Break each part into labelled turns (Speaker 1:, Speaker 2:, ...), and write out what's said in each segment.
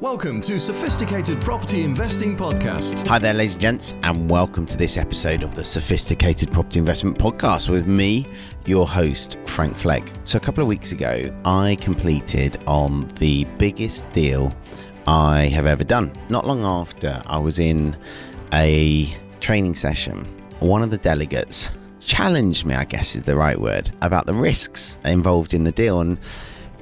Speaker 1: Welcome to Sophisticated Property Investing Podcast.
Speaker 2: Hi there, ladies and gents, and welcome to this episode of the Sophisticated Property Investment Podcast with me, your host, Frank Flegg. So, a couple of weeks ago, I completed on the biggest deal I have ever done. Not long after, I was in a training session. One of the delegates challenged me, I guess is the right word, about the risks involved in the deal. And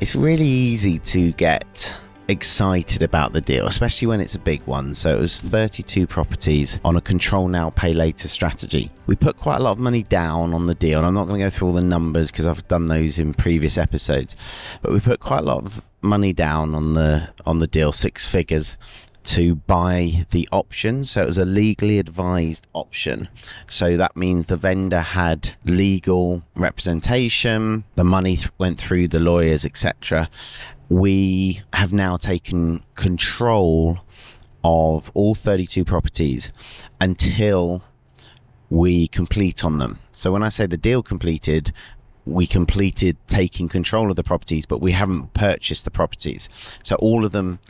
Speaker 2: it's really easy to get excited about the deal, especially when it's a big one. So it was 32 properties on a control now, pay later strategy. We put quite a lot of money down on the deal, and I'm not going to go through all the numbers because I've done those in previous episodes. But we put quite a lot of money down on the on the deal, six figures to buy the option. So it was a legally advised option. So that means the vendor had legal representation, the money th- went through the lawyers, etc we have now taken control of all 32 properties until we complete on them. So when I say the deal completed, we completed taking control of the properties, but we haven't purchased the properties. So all of them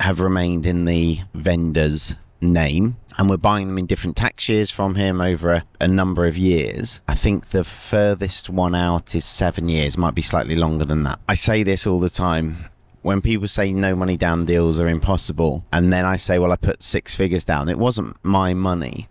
Speaker 2: have remained in the vendor's name and we're buying them in different tax years from him over a, a, number of years. I think the furthest one out is seven years, might be slightly longer than that. I say this all the time. When people say no money down deals are impossible, and then I say, well, I put six figures down, it wasn't my money.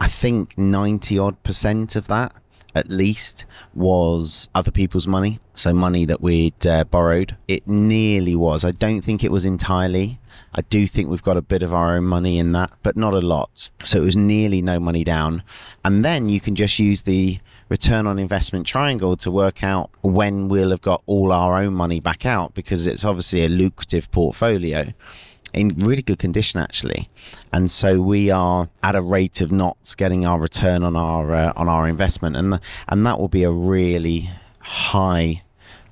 Speaker 2: I think 90 odd percent of that at least was other people's money, so money that we'd uh, borrowed. It nearly was. I don't think it was entirely. I do think we've got a bit of our own money in that, but not a lot. So it was nearly no money down. And then you can just use the return on investment triangle to work out when we'll have got all our own money back out because it's obviously a lucrative portfolio in really good condition actually, and so we are at a rate of knots getting our return on our uh, on our investment, and the, and that will be a really high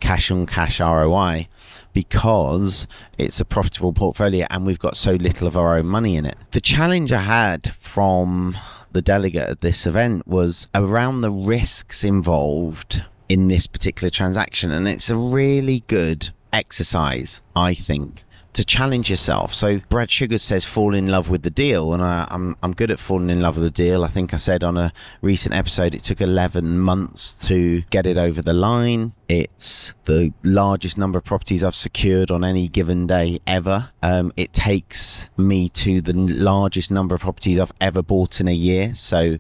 Speaker 2: cash on cash ROI because it's a profitable portfolio and we've got so little of our own money in it. The challenge I had from the delegate at this event was around the risks involved in this particular transaction, and it's a really good exercise, I think, to challenge yourself. So Brad Sugars says fall in love with the deal, and I, am I'm, I'm good at falling in love with the deal. I think I said on a recent episode it took 11 months to get it over the line. It's the largest number of properties I've secured on any given day ever. Um, it takes me to the largest number of properties I've ever bought in a year. So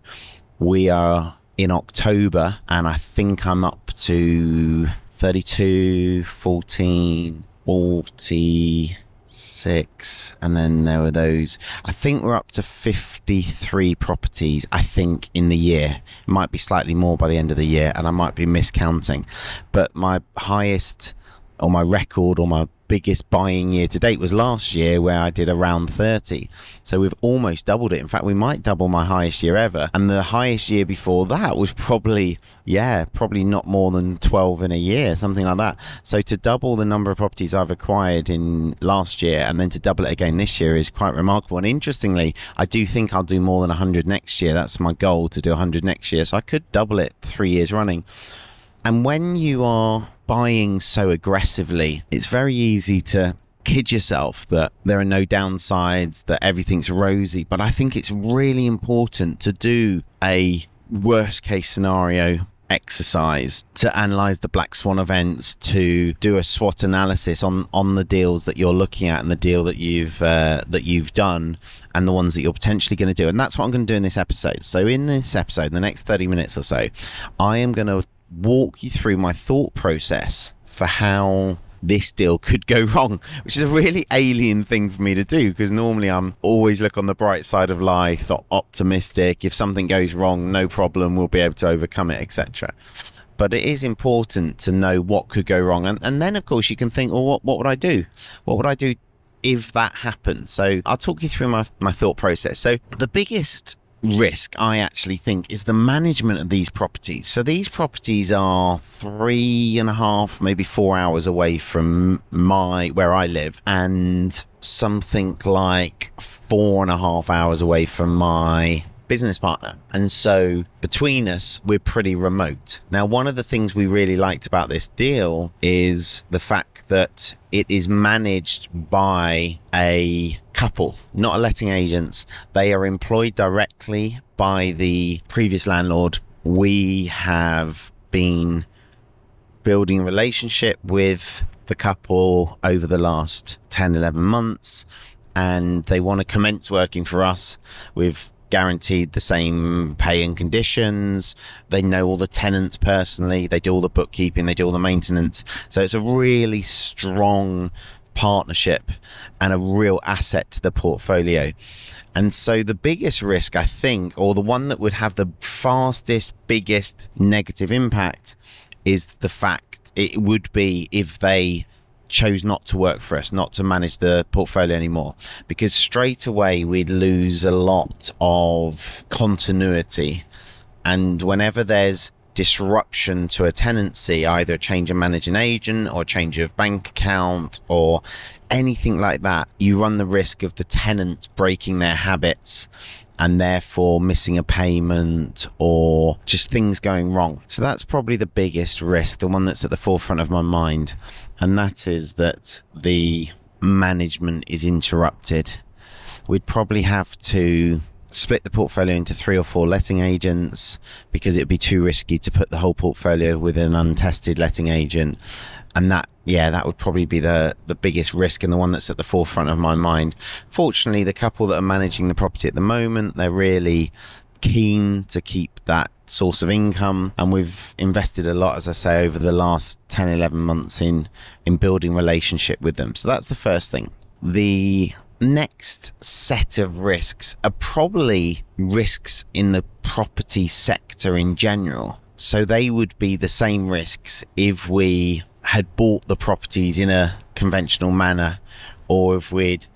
Speaker 2: we are in October, and I think I'm up to 32, 14, 46 and then there were those i think we're up to 53 properties i think in the year. It might be slightly more by the end of the year and i might be miscounting. But my highest or my record or my biggest buying year to date was last year where I did around 30. So we've almost doubled it. In fact, we might double my highest year ever. And the highest year before that was probably, yeah, probably not more than 12 in a year, something like that. So to double the number of properties I've acquired in last year and then to double it again this year is quite remarkable. And interestingly, I do think I'll do more than 100 next year. That's my goal to do 100 next year. So I could double it three years running. And when you are buying so aggressively, it's very easy to kid yourself that there are no downsides, that everything's rosy. But I think it's really important to do a worst case scenario exercise to analyze the black swan events to do a SWOT analysis on on the deals that you're looking at and the deal that you've uh, that you've done and the ones that you're potentially going to do and that's what I'm going to do in this episode so in this episode in the next 30 minutes or so I am going to walk you through my thought process for how this deal could go wrong, which is a really alien thing for me to do because normally I'm always look on the bright side of life, optimistic. If something goes wrong, no problem, we'll be able to overcome it, etc. But it is important to know what could go wrong, and and then of course you can think, well, what what would I do? What would I do if that happened? So I'll talk you through my my thought process. So the biggest risk, I actually think, is the management of these properties. So these properties are three and a half, maybe four hours away from my where I live, and something like four and a half hours away from my business partner. And so between us, we're pretty remote. Now, one of the things we really liked about this deal is the fact that it is managed by a couple, not a letting agents. They are employed directly by the previous landlord. We have been building relationship with the couple over the last 10, 11 months, and they want to commence working for us. We've guaranteed the same pay and conditions. They know all the tenants personally. They do all the bookkeeping. They do all the maintenance. So it's a really strong partnership and a real asset to the portfolio. And so the biggest risk, I think, or the one that would have the fastest, biggest negative impact is the fact it would be if they chose not to work for us, not to manage the portfolio anymore, because straight away we'd lose a lot of continuity. And whenever there's disruption to a tenancy, either a change of managing agent or change of bank account or anything like that, you run the risk of the tenant breaking their habits and therefore missing a payment or just things going wrong. So that's probably the biggest risk, the one that's at the forefront of my mind. And that is that the management is interrupted. We'd probably have to split the portfolio into three or four letting agents because it would be too risky to put the whole portfolio with an untested letting agent and that yeah that would probably be the the biggest risk and the one that's at the forefront of my mind fortunately the couple that are managing the property at the moment they're really keen to keep that source of income and we've invested a lot as i say over the last 10 11 months in in building relationship with them. So that's the first thing. The next set of risks are probably risks in the property sector in general. So they would be the same risks if we had bought the properties in a conventional manner or if we'd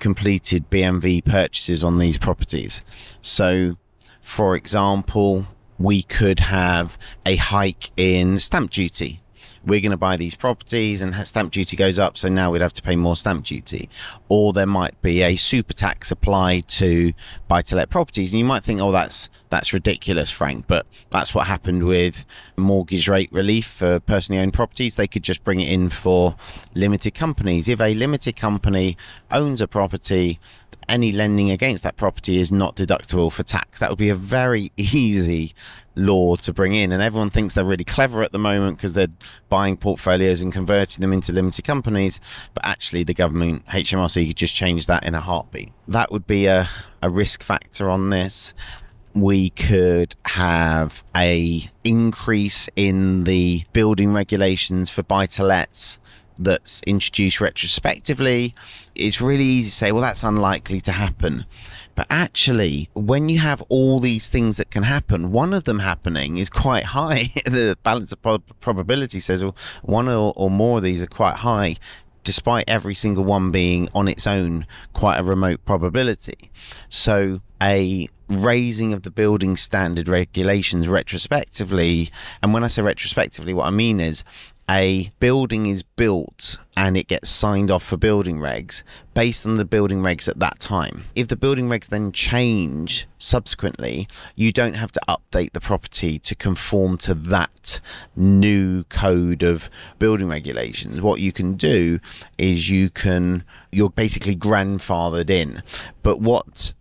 Speaker 2: completed BMV purchases on these properties. So, for example, we could have a hike in stamp duty we're going to buy these properties and stamp duty goes up, so now we'd have to pay more stamp duty. Or there might be a super tax applied to buy to let properties. And you might think, oh, that's that's ridiculous, Frank. But that's what happened with mortgage rate relief for personally owned properties. They could just bring it in for limited companies. If a limited company owns a property, any lending against that property is not deductible for tax. That would be a very easy law to bring in. And everyone thinks they're really clever at the moment because they're buying portfolios and converting them into limited companies. But actually, the government, HMRC, could just change that in a heartbeat. That would be a, a risk factor on this. We could have a increase in the building regulations for buy to lets that's introduced retrospectively. It's really easy to say, well, that's unlikely to happen. But actually, when you have all these things that can happen, one of them happening is quite high. the balance of prob- probability says well, one or, or more of these are quite high despite every single one being on its own quite a remote probability. So, a raising of the building standard regulations retrospectively, and when I say retrospectively, what I mean is a building is built and it gets signed off for building regs based on the building regs at that time. If the building regs then change subsequently, you don't have to update the property to conform to that new code of building regulations. What you can do is you can, you're basically grandfathered in. But what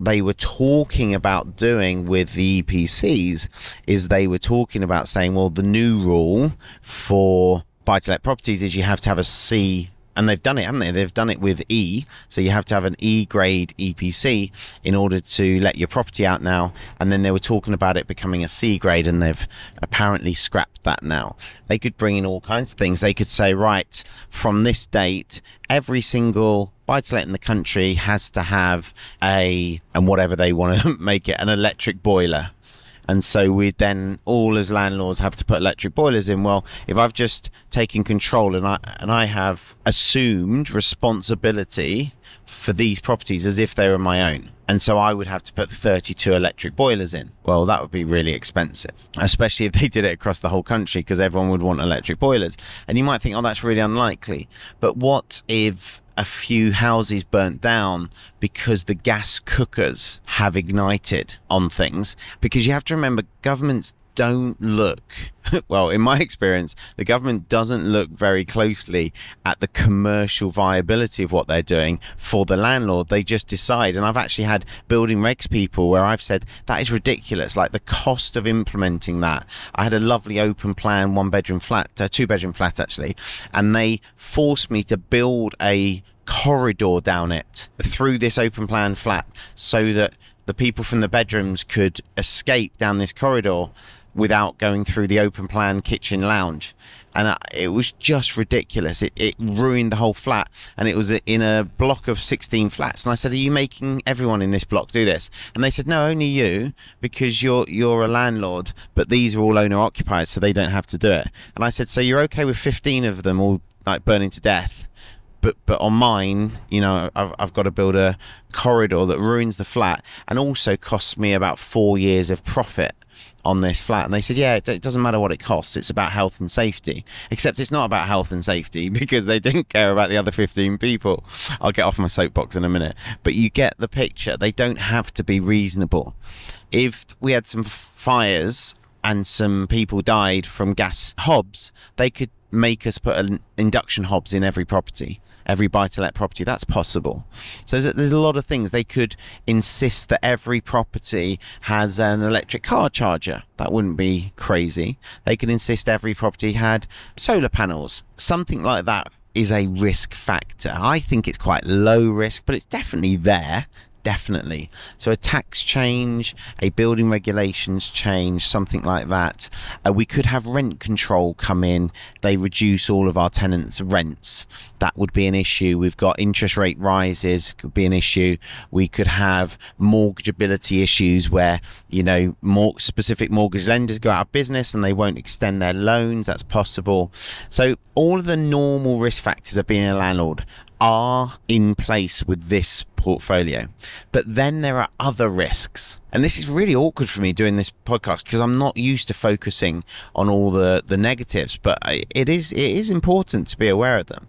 Speaker 2: they were talking about doing with the EPCs is they were talking about saying, well, the new rule for buy to let properties is you have to have a C and they've done it, haven't they? They've done it with E. So you have to have an E grade EPC in order to let your property out now. And then they were talking about it becoming a C grade, and they've apparently scrapped that now. They could bring in all kinds of things. They could say, right, from this date, every single buy to let in the country has to have a, and whatever they want to make it, an electric boiler and so we then all as landlords have to put electric boilers in well if i've just taken control and i and i have assumed responsibility for these properties as if they were my own and so I would have to put 32 electric boilers in. Well, that would be really expensive, especially if they did it across the whole country because everyone would want electric boilers. And you might think, oh, that's really unlikely. But what if a few houses burnt down because the gas cookers have ignited on things. Because you have to remember, governments don't look, well, in my experience, the government doesn't look very closely at the commercial viability of what they're doing for the landlord. They just decide. And I've actually had building regs people where I've said, that is ridiculous. Like the cost of implementing that. I had a lovely open plan, one bedroom flat, uh, two bedroom flat actually, and they forced me to build a corridor down it through this open plan flat so that the people from the bedrooms could escape down this corridor without going through the open plan kitchen lounge. And uh, it was just ridiculous. It, it ruined the whole flat. And it was in a block of 16 flats. And I said, Are you making everyone in this block do this? And they said, No, only you, because you're you're a landlord, but these are all owner occupied, so they don't have to do it. And I said, So you're okay with 15 of them all like burning to death? But but on mine, you know, I've, I've got to build a corridor that ruins the flat and also costs me about four years of profit on this flat. And they said yeah it, doesn't matter what it costs it's about health and safety. Except it's not about health and safety because they didn't care about the other 15 people. I'll get off my soapbox in a minute. But you get the picture. They don't have to be reasonable. If we had some fires and some people died from gas hobs they could make us put an induction hobs in every property every buy to let property. That's possible. So there's, there's, a lot of things. They could insist that every property has an electric car charger. That wouldn't be crazy. They could insist every property had solar panels. Something like that is a risk factor. I think it's quite low risk, but it's definitely there definitely. So a tax change, a building regulations change, something like that. Uh, we could have rent control come in. They reduce all of our tenants' rents. That would be an issue. We've got interest rate rises, could be an issue. We could have mortgageability issues where, you know, more specific mortgage lenders go out of business and they won't extend their loans. That's possible. So all of the normal risk factors of being a landlord are in place with this portfolio. But then there are other risks. And this is really awkward for me doing this podcast because I'm not used to focusing on all the, the negatives, but it is it is important to be aware of them.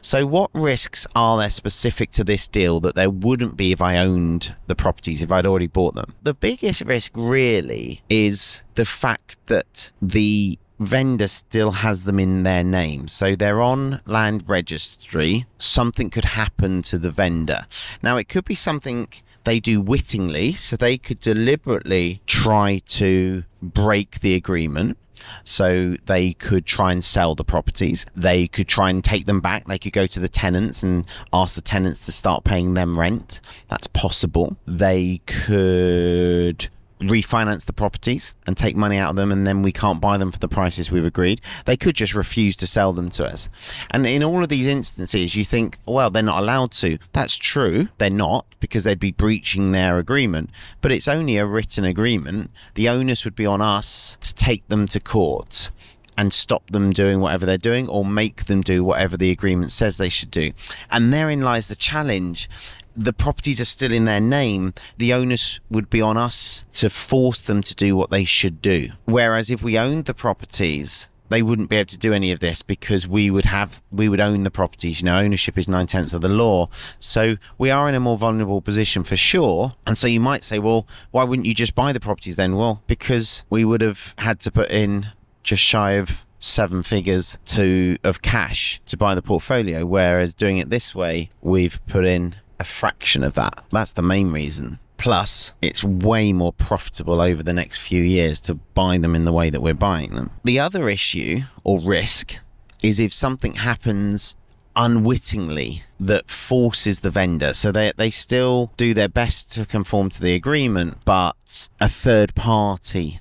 Speaker 2: So what risks are there specific to this deal that there wouldn't be if I owned the properties if I'd already bought them? The biggest risk really is the fact that the vendor still has them in their name. So they're on land registry. Something could happen to the vendor. Now, it could be something they do wittingly, so they could deliberately try to break the agreement. So they could try and sell the properties. They could try and take them back. They could go to the tenants and ask the tenants to start paying them rent. That's possible. They could refinance the properties and take money out of them and then we can't buy them for the prices we've agreed. They could just refuse to sell them to us. And in all of these instances, you think, well, they're not allowed to. That's true. They're not because they'd be breaching their agreement. But it's only a written agreement. The onus would be on us to take them to court and stop them doing whatever they're doing or make them do whatever the agreement says they should do. And therein lies the challenge the properties are still in their name, the onus would be on us to force them to do what they should do. Whereas if we owned the properties, they wouldn't be able to do any of this because we would have we would own the properties. You know ownership is nine tenths of the law. So we are in a more vulnerable position for sure. And so you might say well why wouldn't you just buy the properties then? Well because we would have had to put in just shy of seven figures to of cash to buy the portfolio. Whereas doing it this way we've put in a fraction of that. That's the main reason. Plus, it's way more profitable over the next few years to buy them in the way that we're buying them. The other issue or risk is if something happens unwittingly that forces the vendor. So they, they still do their best to conform to the agreement, but a third party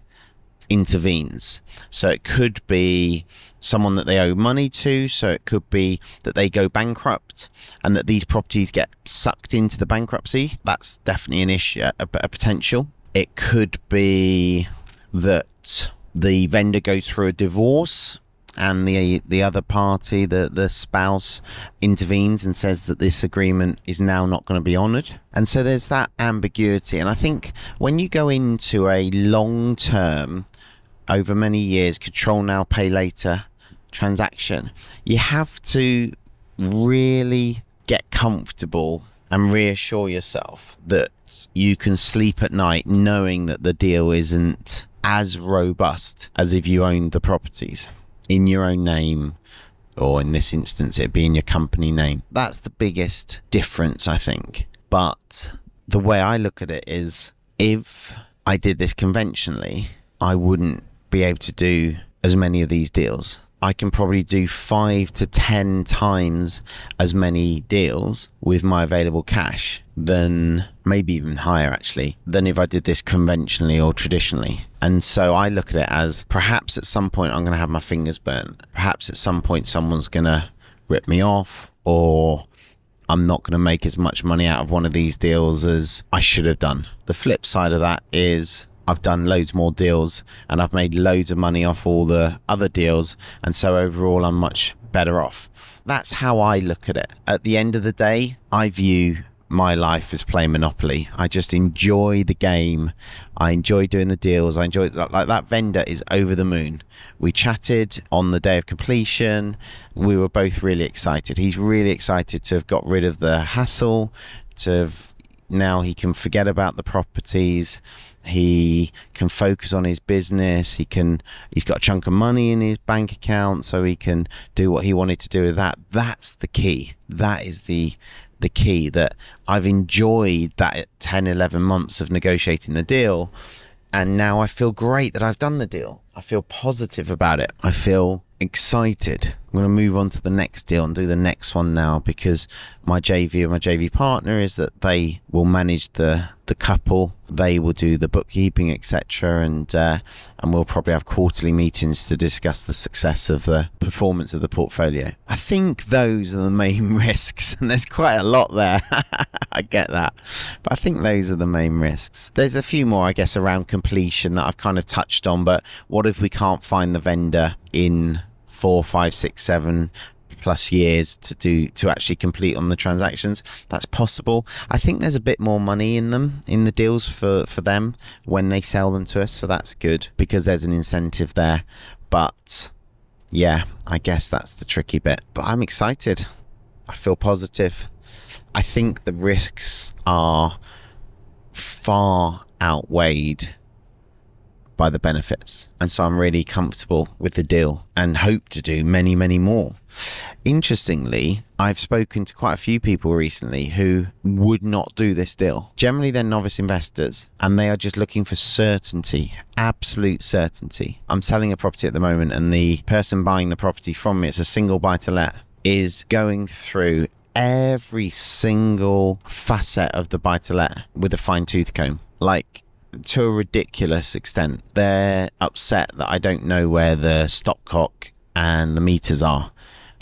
Speaker 2: intervenes. So it could be someone that they owe money to. So it could be that they go bankrupt and that these properties get sucked into the bankruptcy. That's definitely an issue, a, a potential. It could be that the vendor goes through a divorce and the the other party, the the spouse, intervenes and says that this agreement is now not going to be honoured. And so there's that ambiguity. And I think when you go into a long term, over many years, control now, pay later transaction, you have to really get comfortable and reassure yourself that you can sleep at night knowing that the deal isn't as robust as if you owned the properties in your own name or in this instance it being your company name. That's the biggest difference i think. But the way i look at it is if i did this conventionally i wouldn't be able to do as many of these deals I can probably do five to 10 times as many deals with my available cash than maybe even higher actually than if I did this conventionally or traditionally. And so I look at it as perhaps at some point I'm going to have my fingers burnt. Perhaps at some point someone's going to rip me off or I'm not going to make as much money out of one of these deals as I should have done. The flip side of that is I've done loads more deals and I've made loads of money off all the other deals. And so overall, I'm much better off. That's how I look at it. At the end of the day, I view my life as playing Monopoly. I just enjoy the game. I enjoy doing the deals. I enjoy like that vendor is over the moon. We chatted on the day of completion. We were both really excited. He's really excited to have got rid of the hassle, to have now he can forget about the properties. He can focus on his business. He can he's got a chunk of money in his bank account so he can do what he wanted to do with that. That's the key. That is the the key that I've enjoyed that 10 11 months of negotiating the deal and now I feel great that I've done the deal. I feel positive about it. I feel excited. I'm going to move on to the next deal and do the next one now because my JV and my JV partner is that they will manage the the couple. They will do the bookkeeping, etc., and uh, and we'll probably have quarterly meetings to discuss the success of the performance of the portfolio. I think those are the main risks, and there's quite a lot there. I get that, but I think those are the main risks. There's a few more, I guess, around completion that I've kind of touched on. But what if we can't find the vendor in four, five, six, seven plus years to do to actually complete on the transactions. That's possible. I think there's a bit more money in them in the deals for for them when they sell them to us so that's good because there's an incentive there. But yeah i guess that's the tricky bit. But i'm excited. I feel positive. I think the risks are far outweighed by the benefits. And so I'm really comfortable with the deal and hope to do many, many more. Interestingly, I've spoken to quite a few people recently who would not do this deal. Generally, they're novice investors and they are just looking for certainty, absolute certainty. I'm selling a property at the moment, and the person buying the property from me, it's a single buy to let, is going through every single facet of the buy to let with a fine tooth comb. Like to a ridiculous extent. They're upset that I don't know where the stopcock and the meters are.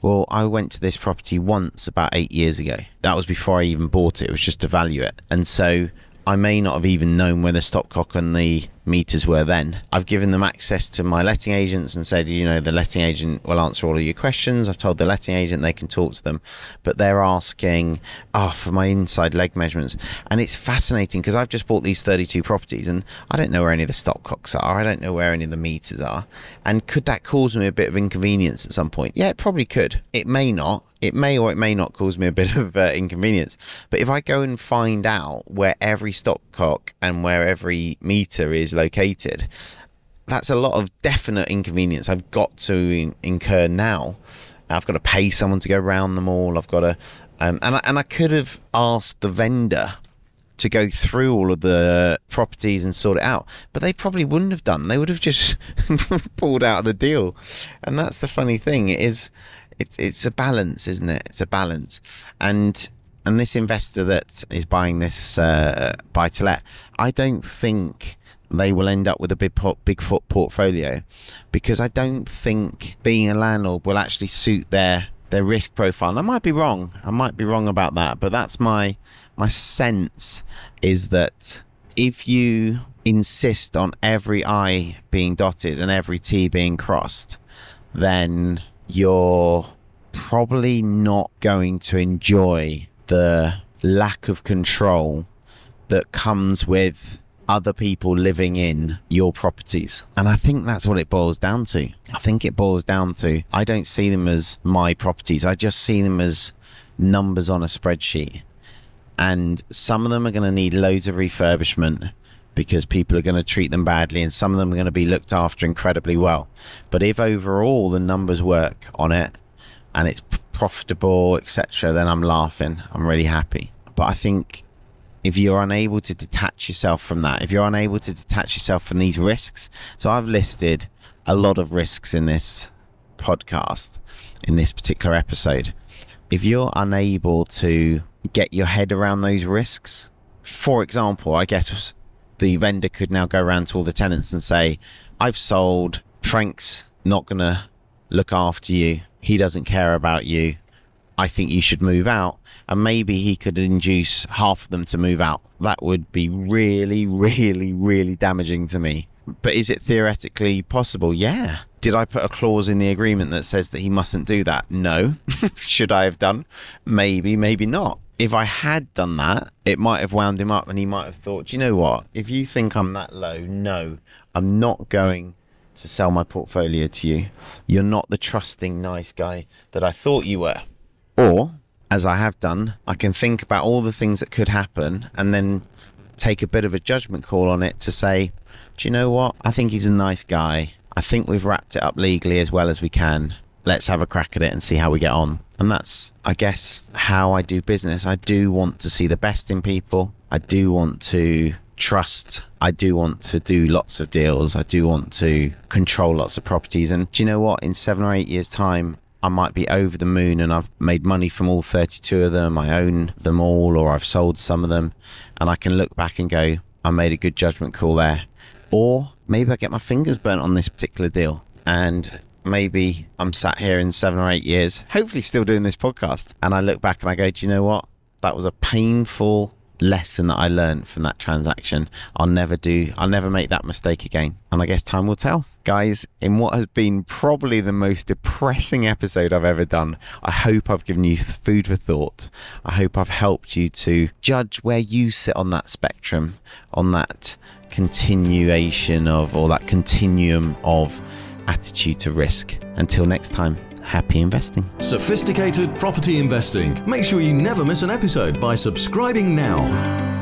Speaker 2: Well, I went to this property once about eight years ago. That was before I even bought it. It was just to value it. And so I may not have even known where the stopcock and the meters were then. I've given them access to my letting agents and said, you know, the letting agent will answer all of your questions. I've told the letting agent they can talk to them, but they're asking, oh, for my inside leg measurements. And it's fascinating because I've just bought these 32 properties and I don't know where any of the stopcocks are. I don't know where any of the meters are. And could that cause me a bit of inconvenience at some point? Yeah, it probably could. It may not. It may or it may not cause me a bit of uh, inconvenience. But if I go and find out where every stopcock and where every meter is located, that's a lot of definite inconvenience I've got to in- incur now. I've got to pay someone to go around them all. I've got to, um, and I, and I could have asked the vendor to go through all of the properties and sort it out, but they probably wouldn't have done. They would have just pulled out of the deal, and that's the funny thing. It is, it's it's a balance, isn't it? It's a balance, and and this investor that is buying this uh, buy to let, I don't think they will end up with a big big foot portfolio because I don't think being a landlord will actually suit their their risk profile. And I might be wrong. I might be wrong about that, but that's my my sense is that if you insist on every I being dotted and every T being crossed, then you're probably not going to enjoy the lack of control that comes with other people living in your properties. And I think that's what it boils down to. I think it boils down to I don't see them as my properties. I just see them as numbers on a spreadsheet. And some of them are going to need loads of refurbishment because people are going to treat them badly, and some of them are going to be looked after incredibly well. But if overall the numbers work on it and it's profitable, etc., then I'm laughing. I'm really happy. But I think if you're unable to detach yourself from that, if you're unable to detach yourself from these risks, so I've listed a lot of risks in this podcast, in this particular episode. If you're unable to get your head around those risks, for example, I guess the vendor could now go around to all the tenants and say, I've sold, Frank's not going to look after you, he doesn't care about you. I think you should move out. And maybe he could induce half of them to move out. That would be really, really, really damaging to me. But is it theoretically possible? Yeah. Did I put a clause in the agreement that says that he mustn't do that? No. should I have done? Maybe, maybe not. If I had done that, it might have wound him up and he might have thought, you know what? If you think I'm that low, no, I'm not going to sell my portfolio to you. You're not the trusting, nice guy that I thought you were. Or, as I have done, I can think about all the things that could happen and then take a bit of a judgment call on it to say, do you know what? I think he's a nice guy. I think we've wrapped it up legally as well as we can. Let's have a crack at it and see how we get on. And that's, I guess, how I do business. I do want to see the best in people. I do want to trust. I do want to do lots of deals. I do want to control lots of properties. And do you know what? In seven or eight years' time, I might be over the moon and I've made money from all 32 of them. I own them all or I've sold some of them. And I can look back and go, I made a good judgment call there. Or maybe I get my fingers burnt on this particular deal. And maybe I'm sat here in seven or eight years, hopefully still doing this podcast. And I look back and I go, do you know what? That was a painful lesson that I learned from that transaction. I'll never do, I'll never make that mistake again. And I guess time will tell. Guys, in what has been probably the most depressing episode I've ever done, I hope I've given you food for thought. I hope I've helped you to judge where you sit on that spectrum, on that continuation of, or that continuum of attitude to risk. Until next time, happy investing.
Speaker 1: Sophisticated property investing. Make sure you never miss an episode by subscribing now.